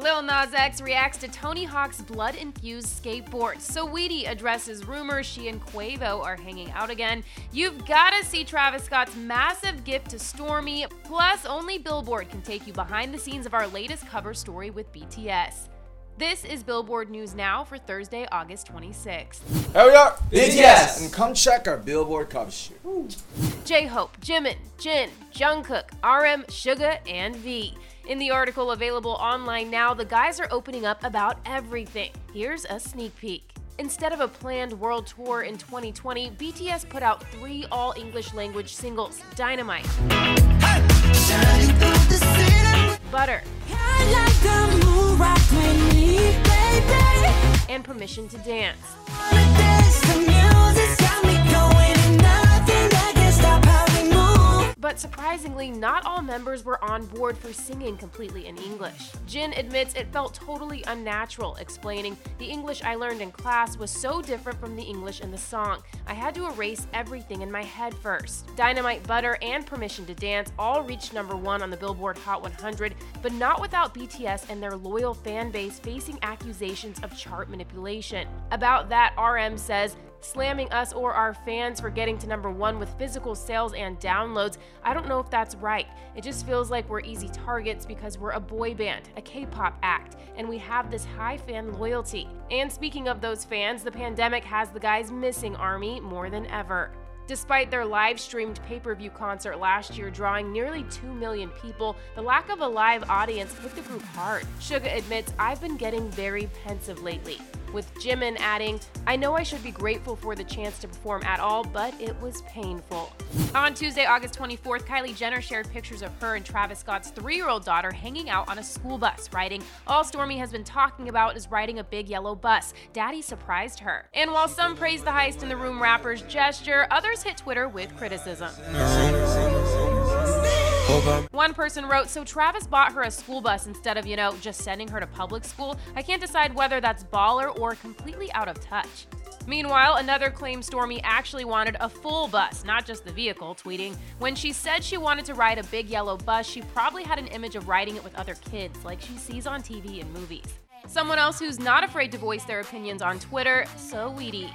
Lil Nas X reacts to Tony Hawk's blood infused skateboard. So Saweetie addresses rumors she and Quavo are hanging out again. You've gotta see Travis Scott's massive gift to Stormy. Plus, only Billboard can take you behind the scenes of our latest cover story with BTS. This is Billboard News Now for Thursday, August 26th. Here we are, BTS. and come check our Billboard cover sheet. J Hope, Jimin, Jin, Jungkook, RM, Suga, and V. In the article available online now, the guys are opening up about everything. Here's a sneak peek. Instead of a planned world tour in 2020, BTS put out three all English language singles Dynamite, Butter, and Permission to Dance. Surprisingly, not all members were on board for singing completely in English. Jin admits it felt totally unnatural, explaining, The English I learned in class was so different from the English in the song. I had to erase everything in my head first. Dynamite Butter and Permission to Dance all reached number one on the Billboard Hot 100, but not without BTS and their loyal fan base facing accusations of chart manipulation. About that, RM says, slamming us or our fans for getting to number one with physical sales and downloads. I don't know if that's right. It just feels like we're easy targets because we're a boy band, a K pop act, and we have this high fan loyalty. And speaking of those fans, the pandemic has the guys missing Army more than ever. Despite their live streamed pay per view concert last year drawing nearly 2 million people, the lack of a live audience hit the group hard. Suga admits, I've been getting very pensive lately. With Jimin adding, I know I should be grateful for the chance to perform at all, but it was painful. On Tuesday, August 24th, Kylie Jenner shared pictures of her and Travis Scott's three year old daughter hanging out on a school bus, writing, All Stormy has been talking about is riding a big yellow bus. Daddy surprised her. And while some praised the Highest in the Room rapper's gesture, others hit Twitter with criticism. One person wrote, So Travis bought her a school bus instead of, you know, just sending her to public school. I can't decide whether that's baller or completely out of touch. Meanwhile, another claimed Stormy actually wanted a full bus, not just the vehicle, tweeting, When she said she wanted to ride a big yellow bus, she probably had an image of riding it with other kids, like she sees on TV and movies. Someone else who's not afraid to voice their opinions on Twitter, Saweetie.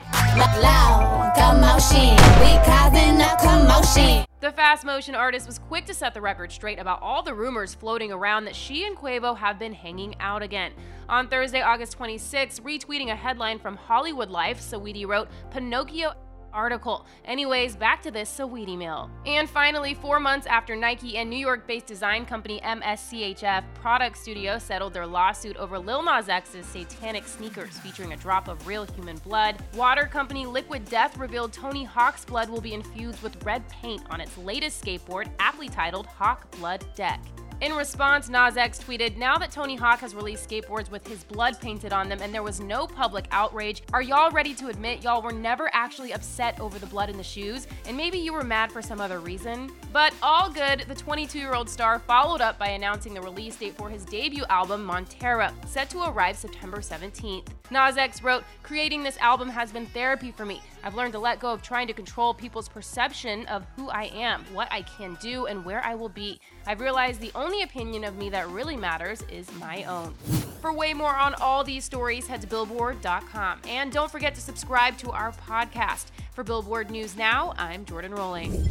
The fast motion artist was quick to set the record straight about all the rumors floating around that she and Quavo have been hanging out again. On Thursday, August 26, retweeting a headline from Hollywood Life, Saweetie wrote, Pinocchio article. Anyways, back to this Saweetie mail. And finally, four months after Nike and New York based design company MSCHF Product Studio settled their lawsuit over Lil Nas X's satanic sneakers featuring a drop of real human blood, water company Liquid Death revealed Tony Hawk's blood will be infused with red paint on its latest skateboard, aptly titled Hawk Blood Deck. In response, Nas X tweeted, Now that Tony Hawk has released skateboards with his blood painted on them and there was no public outrage, are y'all ready to admit y'all were never actually upset over the blood in the shoes? And maybe you were mad for some other reason? But all good, the 22 year old star followed up by announcing the release date for his debut album, Montero, set to arrive September 17th. Nas X wrote, Creating this album has been therapy for me. I've learned to let go of trying to control people's perception of who I am, what I can do, and where I will be. I've realized the only opinion of me that really matters is my own. For way more on all these stories, head to Billboard.com. And don't forget to subscribe to our podcast. For Billboard News Now, I'm Jordan Rolling.